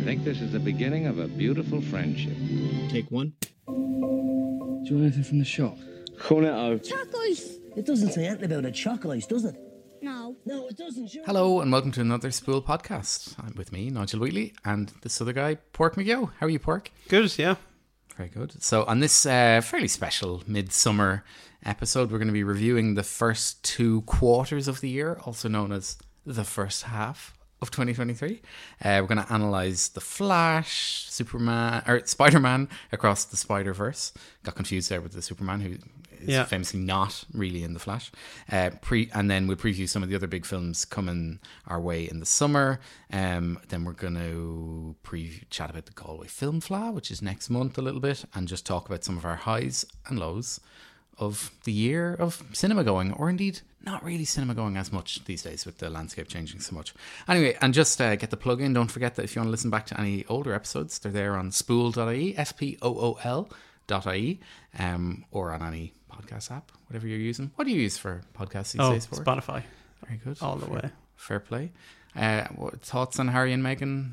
I think this is the beginning of a beautiful friendship. Take one. Do you want anything from the shop? Cornetto. Chocolate. It doesn't say anything about a chocolate, does it? No. No, it doesn't. Sure. Hello and welcome to another Spool podcast. I'm with me, Nigel Wheatley, and this other guy, Pork McGill. How are you, Pork? Good, yeah. Very good. So, on this uh, fairly special midsummer episode, we're going to be reviewing the first two quarters of the year, also known as the first half of 2023. Uh, we're going to analyze The Flash, Superman, or Spider Man across the Spider Verse. Got confused there with the Superman, who is Yeah. famously not really in The Flash. Uh, pre- and then we'll preview some of the other big films coming our way in the summer. Um, then we're going to preview, chat about the Galway Film Fleadh, which is next month a little bit, and just talk about some of our highs and lows of the year of cinema going, or indeed not really cinema going as much these days with the landscape changing so much. Anyway, and just uh, get the plug in. Don't forget that if you want to listen back to any older episodes, they're there on spool.ie, S P O O L dot IE, um, or on any podcast app, whatever you're using. What do you use for podcasts these Oh, days? Pork? Spotify. Very good. all the Fair- way. Fair play. Uh, what thoughts on Harry and Meghan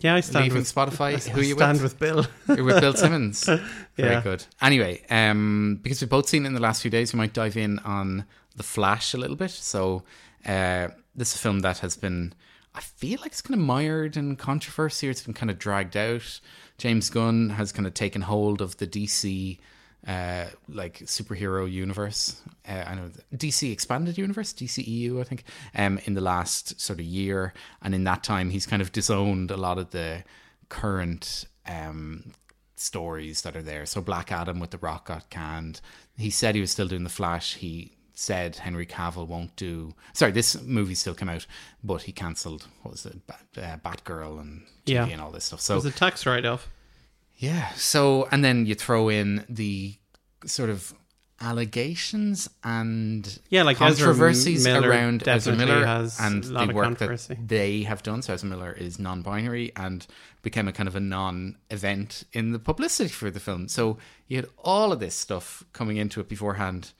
Yeah, I stand leaving with Spotify? I Who you stand with? with Bill. You're with Bill Simmons. Very Yeah. good. Anyway, um, because we've both seen it in the last few days, we might dive in on The Flash a little bit. So, uh, this is a film that has been, I feel like it's kind of mired in controversy, or it's been kind of dragged out. James Gunn has kind of taken hold of the DC. Uh, like superhero universe, uh, I know DC expanded universe, DCEU, I think, um, in the last sort of year, and in that time, he's kind of disowned a lot of the current um, stories that are there. So Black Adam with the Rock got canned. He said he was still doing the Flash. He said Henry Cavill won't do. Sorry, this movie still came out, but he cancelled. What was it? Bat, uh, Batgirl and TV Yeah. and all this stuff. So It was a tax write off. Yeah. So and then you throw in the sort of allegations and Yeah, like controversies Miller around Ezra Miller has and a lot the of work controversy. that they have done. So Ezra Miller is non-binary and became a kind of a non-event in the publicity for the film. So you had all of this stuff coming into it beforehand.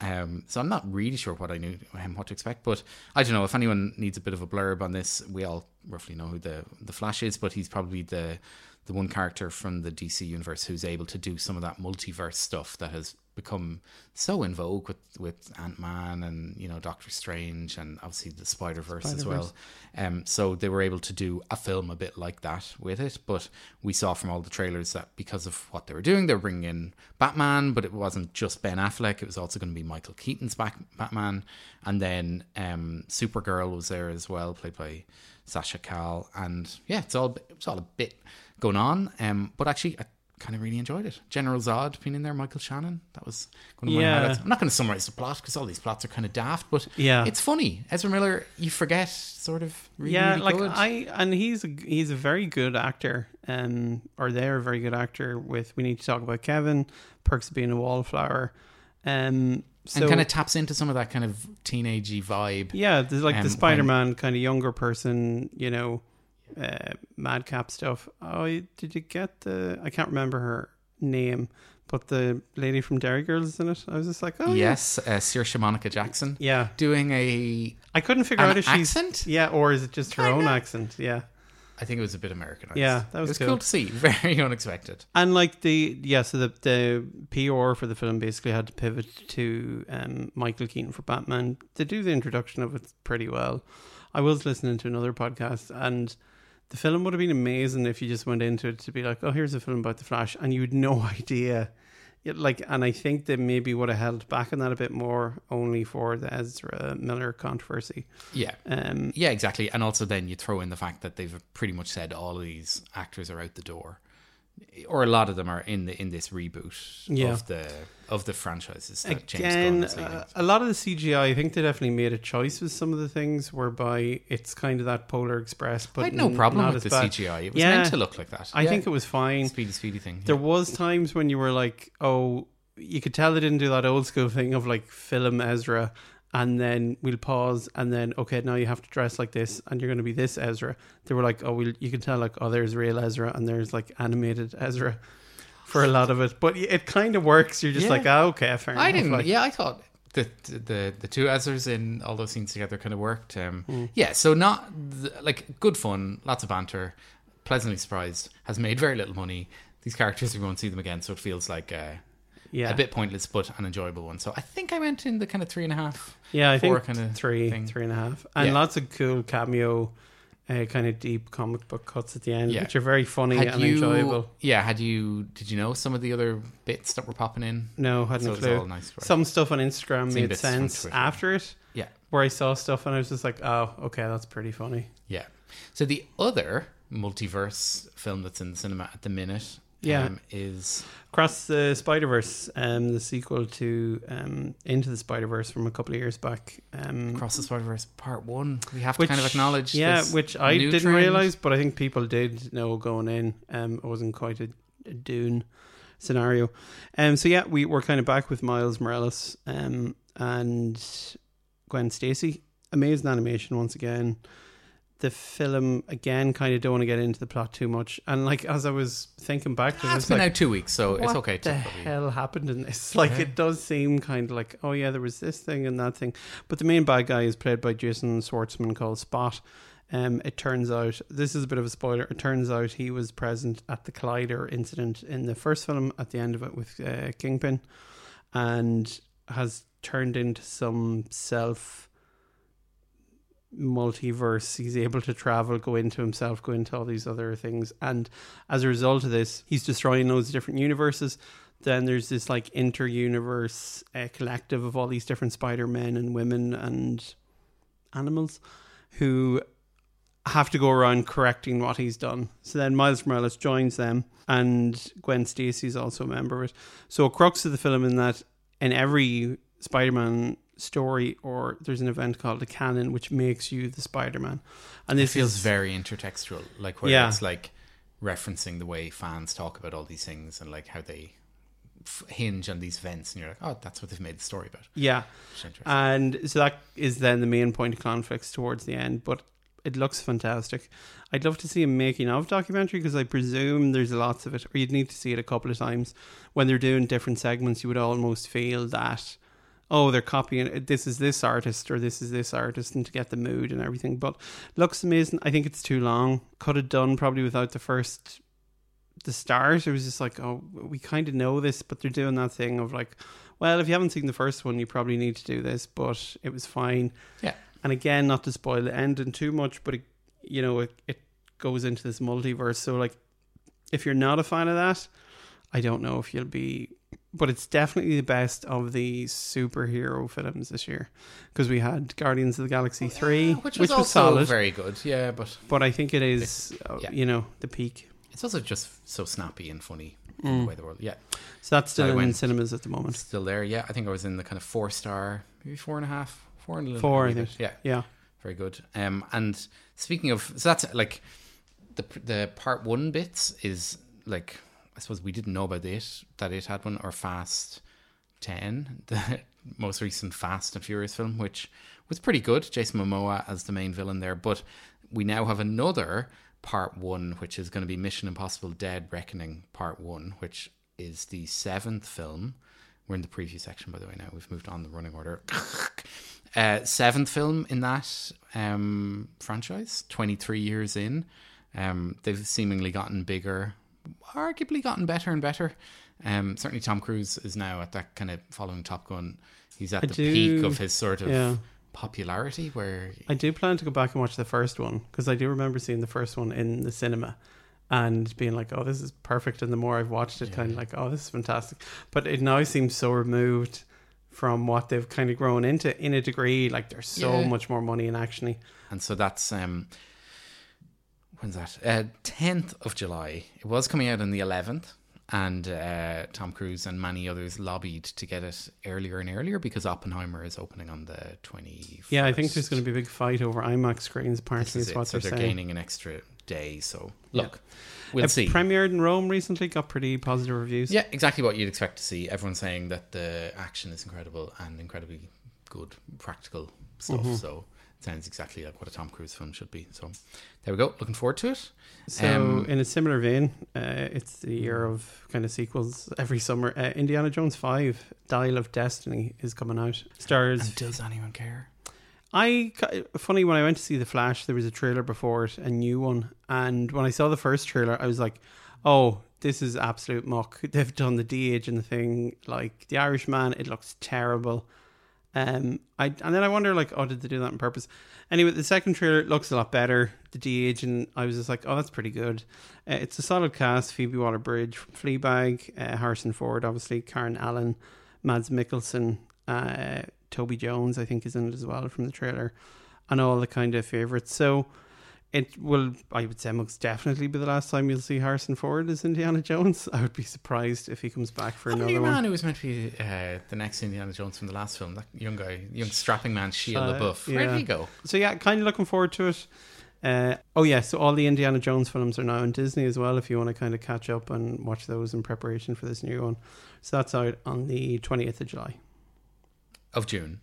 Um, so I'm not really sure what I knew um, what to expect, but I don't know if anyone needs a bit of a blurb on this. We all roughly know who the the Flash is, but he's probably the the one character from the DC universe who's able to do some of that multiverse stuff that has become so in vogue with with Ant Man and you know Doctor Strange and obviously the Spider Verse as well. Um, so they were able to do a film a bit like that with it, but we saw from all the trailers that because of what they were doing, they were bringing in Batman, but it wasn't just Ben Affleck; it was also going to be Michael Keaton's back Batman, and then um, Supergirl was there as well, played by Sasha Calle, and yeah, it's all it's all a bit going on. Um, but actually, I kind of really enjoyed it. General Zod being in there, Michael Shannon, that was of my Yeah. highlights. I'm not going to summarize the plot because all these plots are kind of daft, but Yeah. it's funny. Ezra Miller, you forget, sort of. Really, yeah, really like good. I and he's a he's a very good actor, um, or they're a very good actor. With we need to talk about Kevin perks of being a wallflower, um, so and kind of taps into some of that kind of teenagey vibe. yeah, there's like um, the Spider-Man kind of younger person, you know, uh, madcap stuff. Oh, did you get the? I can't remember her name, but the lady from Derry Girls is in it. I was just like, oh yeah. yes, uh, Saoirse Monica Jackson Yeah, doing a. I couldn't figure out if she's accent? yeah, or is it just her own accent? Yeah, I think it was a bit Americanized. Yeah, that was it was cool. cool to see. Very unexpected. and like the yeah, so the the PR for the film basically had to pivot to um, Michael Keaton for Batman. They do the introduction of it pretty well. I was listening to another podcast and. The film would have been amazing if you just went into it to be like, "Oh, here's a film about the Flash," and you had no idea. It, like, and I think they maybe would have held back on that a bit more, only for the Ezra Miller controversy. Yeah. Um, Yeah, exactly. And also then you throw in the fact that they've pretty much said all of these actors are out the door. Or a lot of them are in the in this reboot Yeah. of the of the franchises that James Gunn Again, uh, a lot of the CGI, I think they definitely made a choice with some of the things, whereby it's kind of that Polar Express. But I had no problem with the bad. CGI. It was Yeah. meant to look like that. I Yeah. think it was fine. Speedy Speedy thing. There was times when you were like, oh, you could tell they didn't do that old school thing of like film Ezra, and then we'll pause, and then okay, now you have to dress like this, and you're going to be this Ezra. They were like, oh, we'll, you can tell like, oh, there's real Ezra, and there's like animated Ezra. For a lot of it, but it kind of works. You're just Yeah. like, oh, okay, fair I enough. didn't. Like, yeah, I thought the the the two Ezras in all those scenes together kind of worked. Um, Hmm. Yeah, so not th- like good fun, lots of banter, pleasantly surprised. Has made very little money. These characters, we won't see them again, so it feels like uh, Yeah, a bit pointless, but an enjoyable one. So I think I went in the kind of three and a half. Yeah, I think kind of three, thing. three and a half, and Yeah. lots of cool cameo, uh, kind of deep comic book cuts at the end, Yeah. which are very funny Had and you, enjoyable. yeah, had you? Did you know some of the other bits that were popping in? No, hadn't So a it was clue. nice? Some stuff on Instagram Seen made sense after it, Yeah, where I saw stuff and I was just like, oh, okay, that's pretty funny. yeah. So the other multiverse film that's in the cinema at the minute, Yeah. um, is Across the Spider Verse, um, the sequel to um, Into the Spider Verse from a couple of years back. Um, Across the Spider Verse Part One. We have which to kind of acknowledge, yeah, which I didn't trend. realize, but I think people did know going in. Um, it wasn't quite a, a Dune scenario. Um, so yeah, we were kind of back with Miles Morales um, and Gwen Stacy. Amazing animation once again. The film again, kind of don't want to get into the plot too much. And like as I was thinking back to it, it's been like, out two weeks, so it's what okay. the hell happened in this? Like Yeah. it does seem kind of like, oh yeah, there was this thing and that thing. But the main bad guy is played by Jason Schwartzman called Spot. Um, it turns out this is a bit of a spoiler. It turns out he was present at the Collider incident in the first film at the end of it with uh, Kingpin, and has turned into some self multiverse. He's able to travel, go into himself, go into all these other things, and as a result of this, he's destroying those different universes. Then there's this like inter-universe uh, collective of all these different Spider Men and women and animals who have to go around correcting what he's done. So then Miles Morales joins them, and Gwen Stacy's also a member of it. So a crux of the film in that in every Spider-Man story, or there's an event called a canon, which makes you the Spider-Man, and It this feels is very intertextual, like where Yeah. it's like referencing the way fans talk about all these things and like how they f- hinge on these events, and you're like, oh, that's what they've made the story about. yeah. Which is interesting. And so that is then the main point of conflicts towards the end, but it looks fantastic. I'd love to see a making of documentary because I presume there's lots of it, or you'd need to see it a couple of times. When they're doing different segments, you would almost feel that, oh, they're copying this is this artist or this is this artist, and to get the mood and everything. But looks amazing. I think it's too long. Could have done probably without the first. The start, it was just like, oh, we kind of know this, but they're doing that thing of like, well, if you haven't seen the first one, you probably need to do this, but it was fine. Yeah. And again, not to spoil the ending too much, but it, you know, it, it goes into this multiverse. So, like, if you're not a fan of that, I don't know if you'll be, but it's definitely the best of the superhero films this year because we had Guardians of the Galaxy 3, Yeah, which was, also solid, very good. Yeah, but but I think it is, uh, yeah. you know, the peak. it's also just so snappy and funny in Mm. the way the world. Yeah, So that's still I in cinemas at the moment. still there. Yeah, I think I was in the kind of four star, maybe four and a half, four and a little Four, I think. bit. Yeah, Yeah. very good. Um, and speaking of, so that's like the the part one bits is like I suppose we didn't know about it that it had one or Fast Ten, the most recent Fast and Furious film, which was pretty good. Jason Momoa as the main villain there, but we now have another part one, which is going to be Mission Impossible: Dead Reckoning Part One, which is the seventh film. We're in the preview section, by the way. Now we've moved on the running order. uh, seventh film in that um, franchise, 23 years in. Um, they've seemingly gotten bigger, arguably gotten better and better. Um, certainly, Tom Cruise is now at that kind of following Top Gun. He's at I the do- peak of his sort of yeah. popularity, where I do plan to go back and watch the first one because I do remember seeing the first one in the cinema and being like, "Oh, this is perfect." And the more I've watched it, kind of like, "Oh, this is fantastic." But it now seems so removed from what they've kind of grown into in a degree. Like there's so Yeah. much more money in actiony. and so that's um, when's that? Uh, Tenth of July. It was coming out on the eleventh, and uh, Tom Cruise and many others lobbied to get it earlier and earlier because Oppenheimer is opening on the twenty. Yeah, I think there's going to be a big fight over IMAX screens. Apparently, is, is what So they're, they're gaining an extra day. So look, we'll it see. premiered in Rome recently, got pretty positive reviews. yeah, exactly what you'd expect to see. Everyone's saying that the action is incredible and incredibly good practical stuff. Mm-hmm. So sounds exactly like what a Tom Cruise film should be. So there we go. Looking forward to it. So, Um, in a similar vein, uh, it's the year of kind of sequels every summer. Uh, Indiana Jones 5, Dial of Destiny, is coming out. Stars. And does anyone care? I funny when I went to see the Flash, there was a trailer before it, a new one, and when I saw the first trailer, I was like, "Oh, this is absolute muck." They've done the the thing, like the Irishman. It looks terrible. Um, I and then I wonder, like, oh, did they do that on purpose? Anyway, the second trailer looks a lot better. The de-age, and I was just like, oh, that's pretty good. Uh, it's a solid cast: Phoebe Waller-Bridge, Fleabag, uh, Harrison Ford, obviously, Karen Allen, Mads Mikkelsen, uh, Toby Jones, I think, is in it as well from the trailer, and all the kind of favorites. So it will, I would say, most definitely be the last time you'll see Harrison Ford as Indiana Jones. I would be surprised if he comes back for That another new one. man who was meant to be uh, the next Indiana Jones from the last film, that young guy, young strapping man, Shia Uh, LaBeouf. Where yeah. did he go? So yeah, kind of looking forward to it. Uh, oh yeah, so all the Indiana Jones films are now on Disney as well. If you want to kind of catch up and watch those in preparation for this new one, so that's out on the twentieth of July, Of June.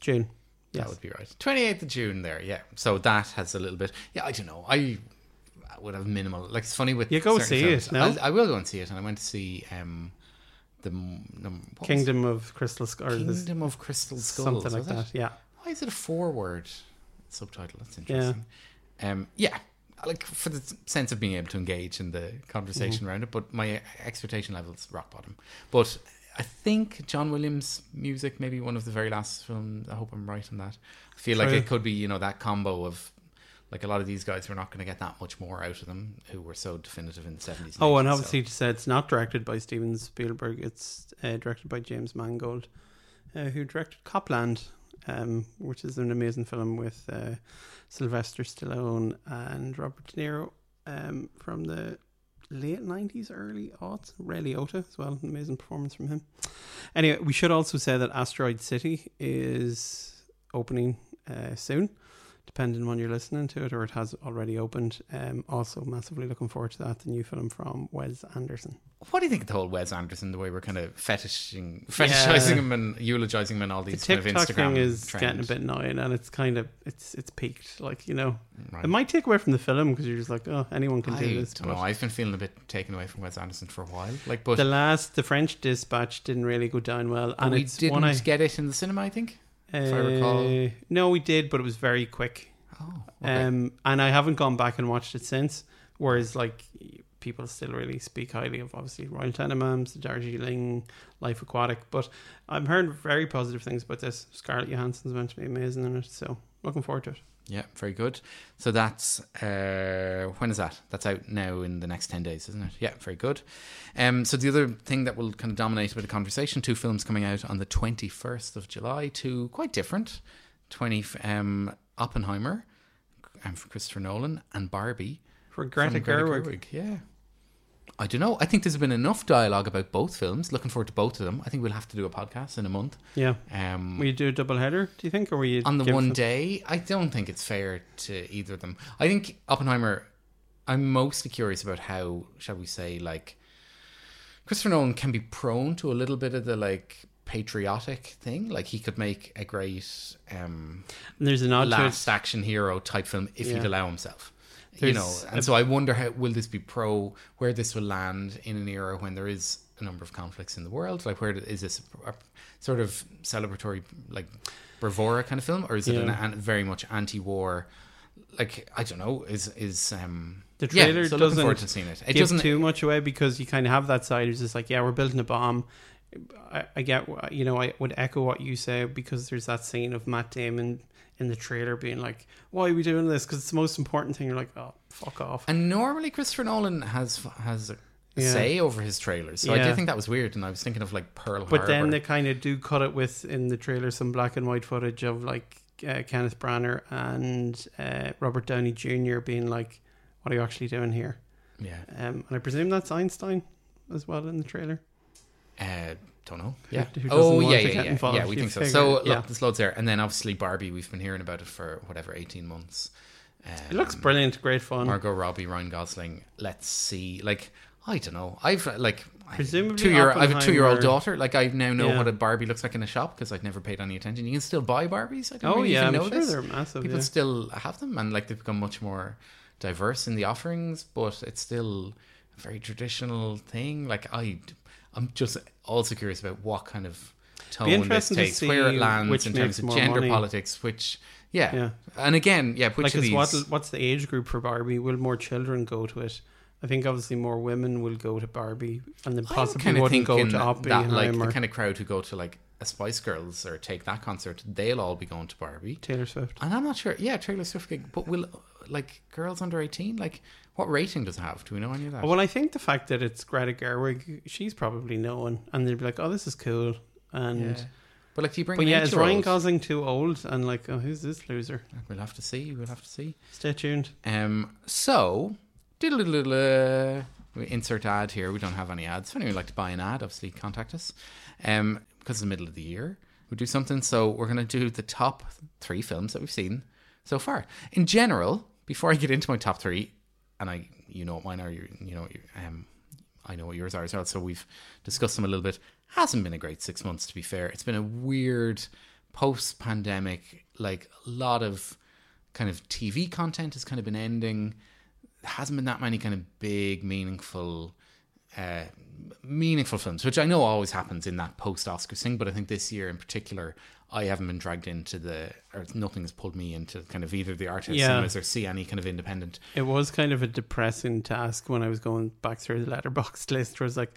June. Yes. That would be right. 28th of June there, yeah. So that has a little bit. Yeah, I don't know. I would have minimal. Like, it's funny with. You go see films. it, no? I'll- I will go and see it. And I went to see um, the. m- num- what was it? Kingdom of Crystal Skull, or Kingdom of Crystal Skulls. something like was it? that. Yeah, Why is it a four word subtitle? That's interesting. Yeah. Um, yeah. Like for the sense of being able to engage in the conversation Mm-hmm. around it, but my expectation levels rock bottom. But I think John Williams' music, maybe one of the very last films. I hope I'm right on that. I feel like it could be, you know, that combo of like a lot of these guys. We're not going to get that much more out of them who were so definitive in the seventies. Oh, and obviously to say it's not directed by Steven Spielberg. It's uh, directed by James Mangold, uh, who directed Cop Land, um, which is an amazing film with uh, Sylvester Stallone and Robert De Niro um, from the late nineties, early aughts. Ray Liotta as well, amazing performance from him. Anyway, we should also say that Asteroid City is opening uh, soon depending on when you're listening to it, or it has already opened. Um, also, massively looking forward to that. The new film from Wes Anderson. What do you think of the whole Wes Anderson, the way we're kind of fetishing, fetishizing him and eulogizing him and all The these kind of Instagram thing is trends? getting a bit annoying, and it's kind of it's it's peaked. Like you know, Right. it might take away from the film because you're just like, oh, anyone can I do this. know. I've been feeling a bit taken away from Wes Anderson for a while. Like, but the last, the French Dispatch didn't really go down well, and we it's didn't I, get it in the cinema. I think. Uh, if I recall. No, we did, but it was very quick. Oh, okay. Um, and I haven't gone back and watched it since. Whereas, like, people still really speak highly of obviously Royal Tenenbaums, Darjeeling, Life Aquatic. But I'm hearing very positive things about this. Scarlett Johansson's meant to be amazing in it, so looking forward to it. Yeah, very good. So that's uh, when is that? That's out now in the next ten days, isn't it? Yeah, very good. Um, so the other thing that will kind of dominate a bit of conversation: two films coming out on the twenty first of July, two quite different. Twenty um, Oppenheimer, and for Christopher Nolan, and Barbie. For Greta Greta Gerwig. Yeah. I don't know. I think there's been enough dialogue about both films. Looking forward to both of them. I think we'll have to do a podcast in a month. Yeah. Um, Will you do a double header, do you think? Or will you on the one some- day, I don't think it's fair to either of them. I think Oppenheimer. I'm mostly curious about how, shall we say, like Christopher Nolan can be prone to a little bit of the like patriotic thing. Like he could make a great um, there's an odd last action hero type film if he'd allow himself. You know, and so I wonder how will this be pro where this will land in an era when there is a number of conflicts in the world. Like, where is this a, sort of celebratory, like bravura kind of film, or is it an, Yeah. an very much anti-war? Like, I don't know. Is is um The yeah, trailer so looking doesn't to seeing it. It give doesn't too much away because you kind of have that side. It's just like, yeah, we're building a bomb. I, I get, you know, I would echo what you say because there's that scene of Matt Damon in the trailer being like, "Why are we doing this?" Because it's the most important thing. You're like, "Oh, fuck off." And normally Christopher Nolan has has a Yeah. say over his trailers, so I Yeah. did think that was weird. And I was thinking of like Pearl But Harbor. But then they kind of do cut it with in the trailer some black and white footage of like uh, Kenneth Branagh and uh, Robert Downey Jr. being like, "What are you actually doing here?" yeah, Um, and I presume that's Einstein as well in the trailer. Uh, don't know. Yeah. who doesn't oh yeah, yeah, yeah. yeah. We think so. figure, So look, yeah. there's loads there, and then obviously Barbie. We've been hearing about it for whatever eighteen months. Um, It looks brilliant, great fun. Margot Robbie, Ryan Gosling. Let's see. Like I don't know. I've like Presumably two year. I have a two year old daughter. Like I now know Yeah. what a Barbie looks like in a shop because I've never paid any attention. You can still buy Barbies. I didn't Oh really yeah, even I'm sure they're massive. People yeah. still have them, and like they've become much more diverse in the offerings, but it's still a very traditional thing. Like I, I'm just also curious about what kind of tone this interesting to takes, where it lands in terms of gender money. politics, which yeah. Yeah. and again, yeah, which like, of is these? what, what's the age group for Barbie? Will more children go to it? I think obviously more women will go to Barbie, and then possibly kinda wouldn't go to thinking that, like the kind of crowd who go to like a Spice Girls or take that concert, they'll all be going to Barbie. Taylor Swift. And I'm not sure. Yeah, Taylor Swift but will like girls under eighteen? Like, what rating does it have? Do we know any of that? Well, I think the fact that it's Greta Gerwig, she's probably known, and they'd be like, "Oh, this is cool," and. Yeah. But like, do you bring? But yeah, is Ryan? Gosling too old? And like, oh, who's this loser? We'll have to see. We'll have to see. Stay tuned. Um. So, we insert ad here. We don't have any ads. If anyone would like to buy an ad, obviously contact us. Um, because it's the middle of the year, we do something. So we're gonna do the top three films that we've seen so far. In general, before I get into my top three, and I, you know what mine are. You, you know, um, I know what yours are as well. So we've discussed them a little bit. Hasn't been a great six months, to be fair. It's been a weird post-pandemic. Like a lot of kind of TV content has kind of been ending. Hasn't been that many kind of big, meaningful, uh, meaningful films, which I know always happens in that post-Oscars thing. But I think this year in particular, I haven't been dragged into the, or nothing has pulled me into kind of either the art house Yeah. cinemas or see any kind of independent It was kind of a depressing task when I was going back through the Letterboxd list. Where I was like,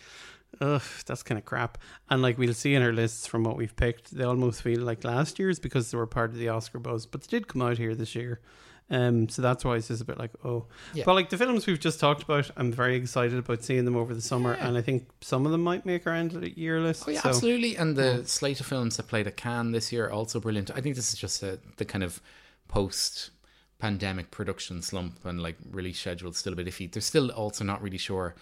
ugh, that's kind of crap. And like we'll see in our lists from what we've picked, they almost feel like last year's because they were part of the Oscar buzz, but they did come out here this year. Um, so that's why it's just a bit like, oh, Yeah. but like the films we've just talked about, I'm very excited about seeing them over the summer, and I think some of them might make our end of the year list. Oh yeah, so. absolutely. And the slate of films that played at Cannes this year also brilliant. I think this is just a, the kind of post pandemic production slump and like release schedule still a bit iffy. They're still also not really sure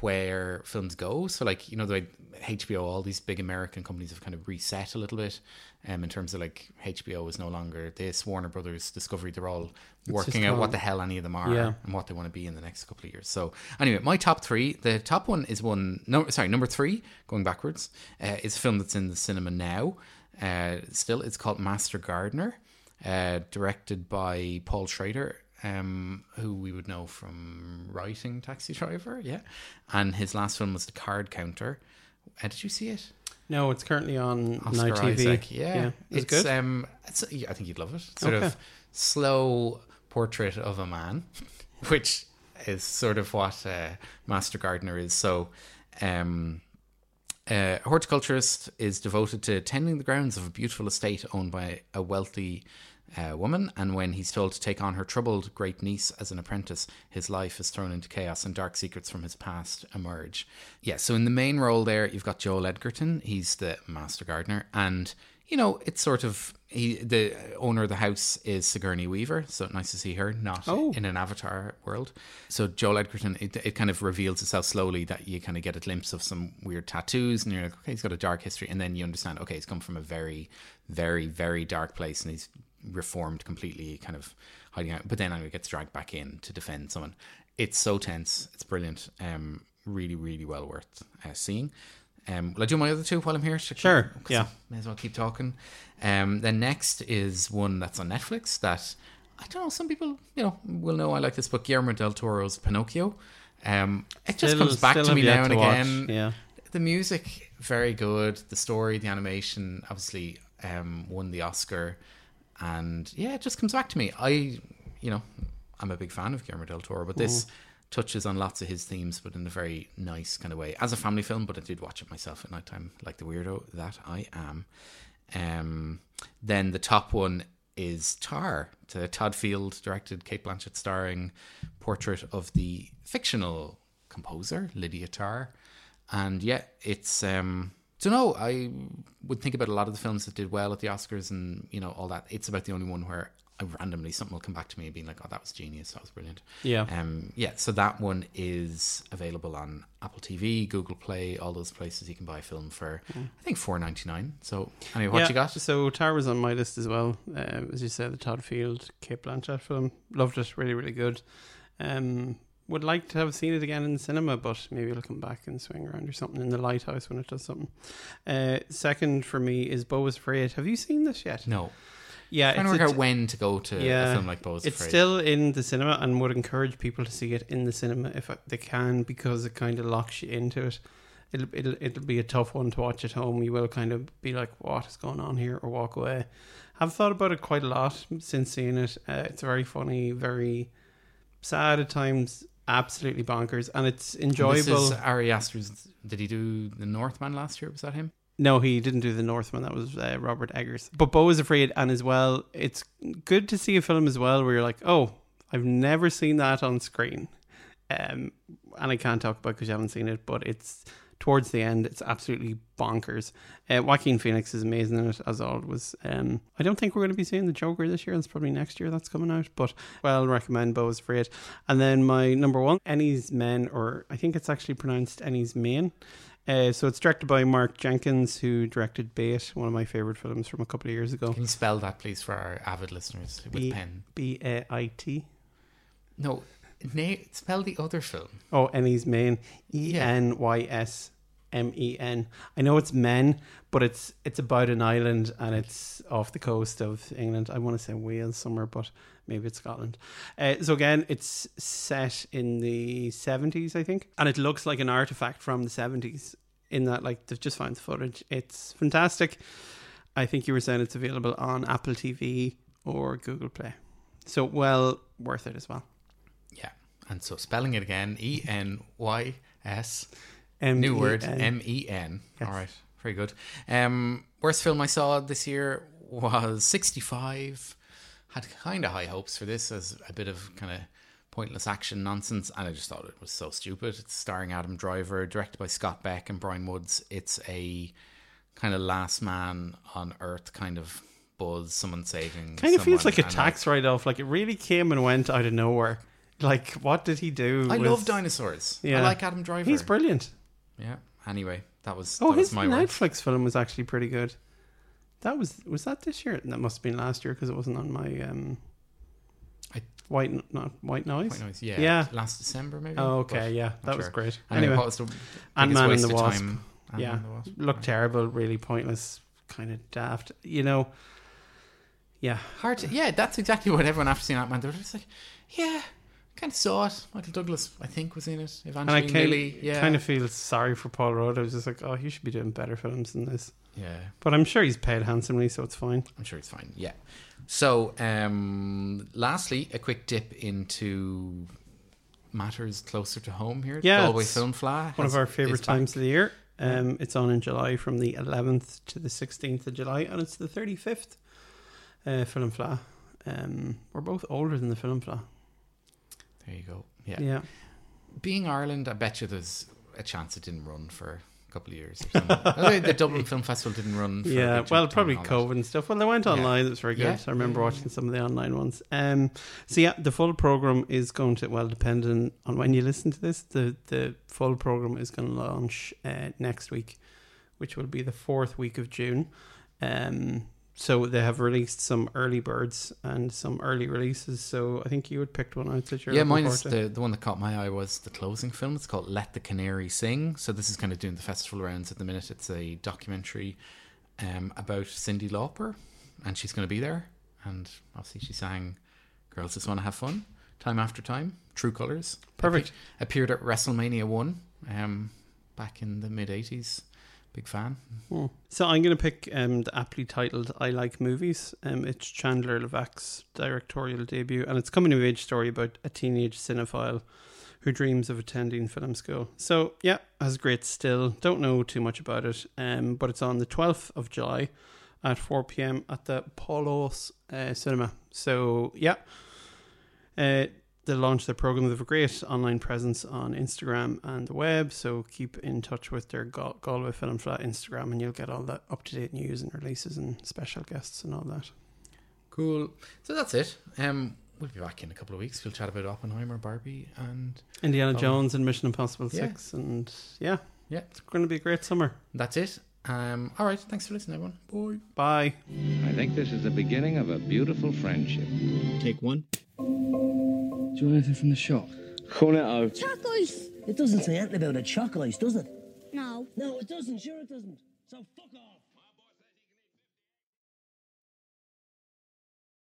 where films go. So like you know the way HBO, all these big American companies have kind of reset a little bit. Um, in terms of like HBO is no longer this Warner Brothers Discovery. They're all working out what the hell any of them are Yeah. and what they want to be in the next couple of years. So anyway, my top three. The top one is one. No, sorry, number three. Going backwards, uh, is a film that's in the cinema now. Uh, still, it's called Master Gardener, uh, directed by Paul Schrader. Um, who we would know from writing Taxi Driver, yeah, and his last film was The Card Counter. Uh, did you see it? No, it's currently on Oscar Night TV. Isaac, yeah, it's, good. um, it's, yeah, I think you'd love it. Sort Okay. of slow portrait of a man, which is sort of what uh, Master Gardener is. So, um, a horticulturist is devoted to tending the grounds of a beautiful estate owned by a wealthy uh, woman, and when he's told to take on her troubled great niece as an apprentice, his life is thrown into chaos and dark secrets from his past emerge. Yeah, so in the main role there, you've got Joel Edgerton. He's the master gardener, and you know it's sort of he. The owner of the house is Sigourney Weaver, so nice to see her not Oh. in an Avatar world. So Joel Edgerton, it, it kind of reveals itself slowly that you kind of get a glimpse of some weird tattoos, and you're like, okay, he's got a dark history, and then you understand, okay, he's come from a very, very, very dark place, and he's reformed completely, kind of hiding out. But then anyway, gets dragged back in to defend someone. It's so tense. It's brilliant. Um, really, really well worth uh, seeing. Um, will I do my other two while I'm here? Sure, yeah. I May as well keep talking. Um, then next is one that's on Netflix that I don't know. Some people, you know, will know I like this book, Guillermo del Toro's Pinocchio. Um, it just comes back to me now and watch, again. Yeah. The music very good. The story, the animation, obviously um, won the Oscar, and yeah, it just comes back to me. I, you know, I'm a big fan of Guillermo del Toro, but this touches on lots of his themes, but in a very nice kind of way. As a family film, but I did watch it myself at night time, like the weirdo that I am. Um, then the top one is Tar, the Todd Field directed, Cate Blanchett starring portrait of the fictional composer Lydia Tar, and yeah, it's um. Don't know. I would think about a lot of the films that did well at the Oscars, and you know all that. It's about the only one where I randomly something will come back to me being like, "Oh, that was genius. That was brilliant." Yeah. Um. Yeah. So that one is available on Apple TV, Google Play, all those places you can buy a film for. I think four ninety nine. So anyway, what yeah, you got? So Tar was on my list as well. Um, as you said, the Todd Field, Cate Blanchett film. Loved it. Really, really good. Um, would like to have seen it again in the cinema, but maybe it'll come back and swing around or something in the lighthouse when it does something. Uh, second for me is Beau is Afraid. Have you seen this yet? No. Yeah, trying to work out when to go to yeah, a film like Beau's it's Afraid. still in the cinema and would encourage people to see it in the cinema if they can because it kind of locks you into it. it'll, it'll it'll be a tough one to watch at home. You will kind of be like, "What is going on here?" or walk away. I've thought about it quite a lot since seeing it. Uh, it's very funny, very sad at times, absolutely bonkers, and it's enjoyable. This is Ari Aster's. Did he do the Northman last year? Was that him? No, he didn't do the Northman. That was uh, Robert Eggers. But Beau is afraid, and as well, it's good to see a film as well where you're like, oh, I've never seen that on screen, um, and I can't talk about because you haven't seen it. But it's towards the end, it's absolutely bonkers. Uh, Joaquin Phoenix is amazing in it as always. Um, I don't think we're going to be seeing the Joker this year. That's probably next year that's coming out. But well, recommend Beau is afraid. And then my number one, Enys Men, or I think it's actually pronounced Enys Main. Uh, so it's directed by Mark Jenkins, who directed Bait, one of my favorite films from a couple of years ago. Can you spell that, please, for our avid listeners with B- pen? B A I T. No, na- spell the other film. Oh, Ennie's Main. E N Y S M E N. I know it's men, but it's it's about an island and it's off the coast of England. I want to say Wales somewhere, but maybe it's Scotland. Uh, so again, it's set in the seventies, I think, and it looks like an artifact from the seventies. In that, like, they've just found the footage. It's fantastic. I think you were saying it's available on Apple TV or Google Play. So well worth it as well. Yeah. And so spelling it again E N Y S. M New word. M E N. All right. Very good. Um, worst film I saw this year was 65. Had kind of high hopes for this as a bit of kind of pointless action nonsense, and I just thought it was so stupid. It's starring Adam Driver, directed by Scott Beck and Bryan Woods. It's a kind of last man on earth kind of buzz, someone saving. kind of feels like a tax write off. Like it really came and went out of nowhere. Like what did he do? I with- love dinosaurs. Yeah. I like Adam Driver. He's brilliant. Yeah. Anyway, that was Oh, that was his my word. Netflix film was actually pretty good. That was was that this year? That must have been last year because it wasn't on my um. I- white not white noise. Quite nice. Yeah. Yeah. Last December, maybe. Oh, okay, But yeah, that was sure. great. Anyway, Anyway, was the Ant-Man biggest and the Wasp. time? Yeah, and the Wasp. looked terrible, really pointless, kind of daft. You know. Yeah, Hard to, yeah, that's exactly what everyone after seeing Ant-Man, they were just like, yeah, kind of saw it. Michael Douglas, I think, was in it. and I Evangeline kind, Lilly, yeah. kind of feel sorry for Paul Rudd. I was just like, oh, he should be doing better films than this. Yeah, But I'm sure he's paid handsomely, so it's fine. I'm sure it's fine. Yeah. So, um, lastly, a quick dip into matters closer to home here. Yeah, Galway Film Fleadh. One of our favorite back. times of the year. Um, It's on in July from the 11th to the 16th of July, and it's the 35th uh, Film Fleadh. Um, we're both older than the Film Fleadh. There you go. Yeah. Yeah. Being Ireland, I bet you there's a chance it didn't run for a couple of years or something. The Dublin Film Festival didn't run for Yeah, well, probably and all that. COVID and stuff. Well, they went Yeah. online. It was very good. Yeah. I remember Yeah, watching some of the online ones. Um, so yeah, the full program is going to well, depending on when you listen to this, the the full program is going to launch uh, next week, which will be the fourth week of June. Um, so they have released some early birds and some early releases. So I think you had picked one out that you're Yeah, mine is the, the one that caught my eye was the closing film. It's called Let the Canary Sing. So this is kind of doing the festival rounds at the minute. It's a documentary um, about Cyndi Lauper, and she's going to be there. And obviously, she sang "Girls Just Want to Have Fun" time after time. True Colors. Perfect. Appeared at WrestleMania one um, back in the mid '80s. Big fan. Hmm. So I'm going to pick um, the aptly titled "I Like Movies." Um, it's Chandler Levack's directorial debut, and it's coming of age story about a teenage cinephile who dreams of attending film school. So yeah, has great still. Don't know too much about it, um, but it's on the 12th of July at 4 p.m. at the Pálás uh, Cinema. So yeah. Uh, they launched their program. They have a great online presence on Instagram and the web, so keep in touch with their Gal- Galway Film Fleadh Instagram, and you'll get all the up to date news and releases and special guests and all that. Cool. So that's it. Um, we'll be back in a couple of weeks. We'll chat about Oppenheimer, Barbie, and Indiana Oh. Jones and Mission Impossible Yeah. Six, and yeah, yeah, it's going to be a great summer. that's it. Um, all right. Thanks for listening, everyone. Bye. Bye. I think this is the beginning of a beautiful friendship. Take one. Do you want anything from the shop? Cornetto. Chalk ice. It doesn't say anything about a chalk ice, does it? No. No, it doesn't. Sure, it doesn't. So fuck off.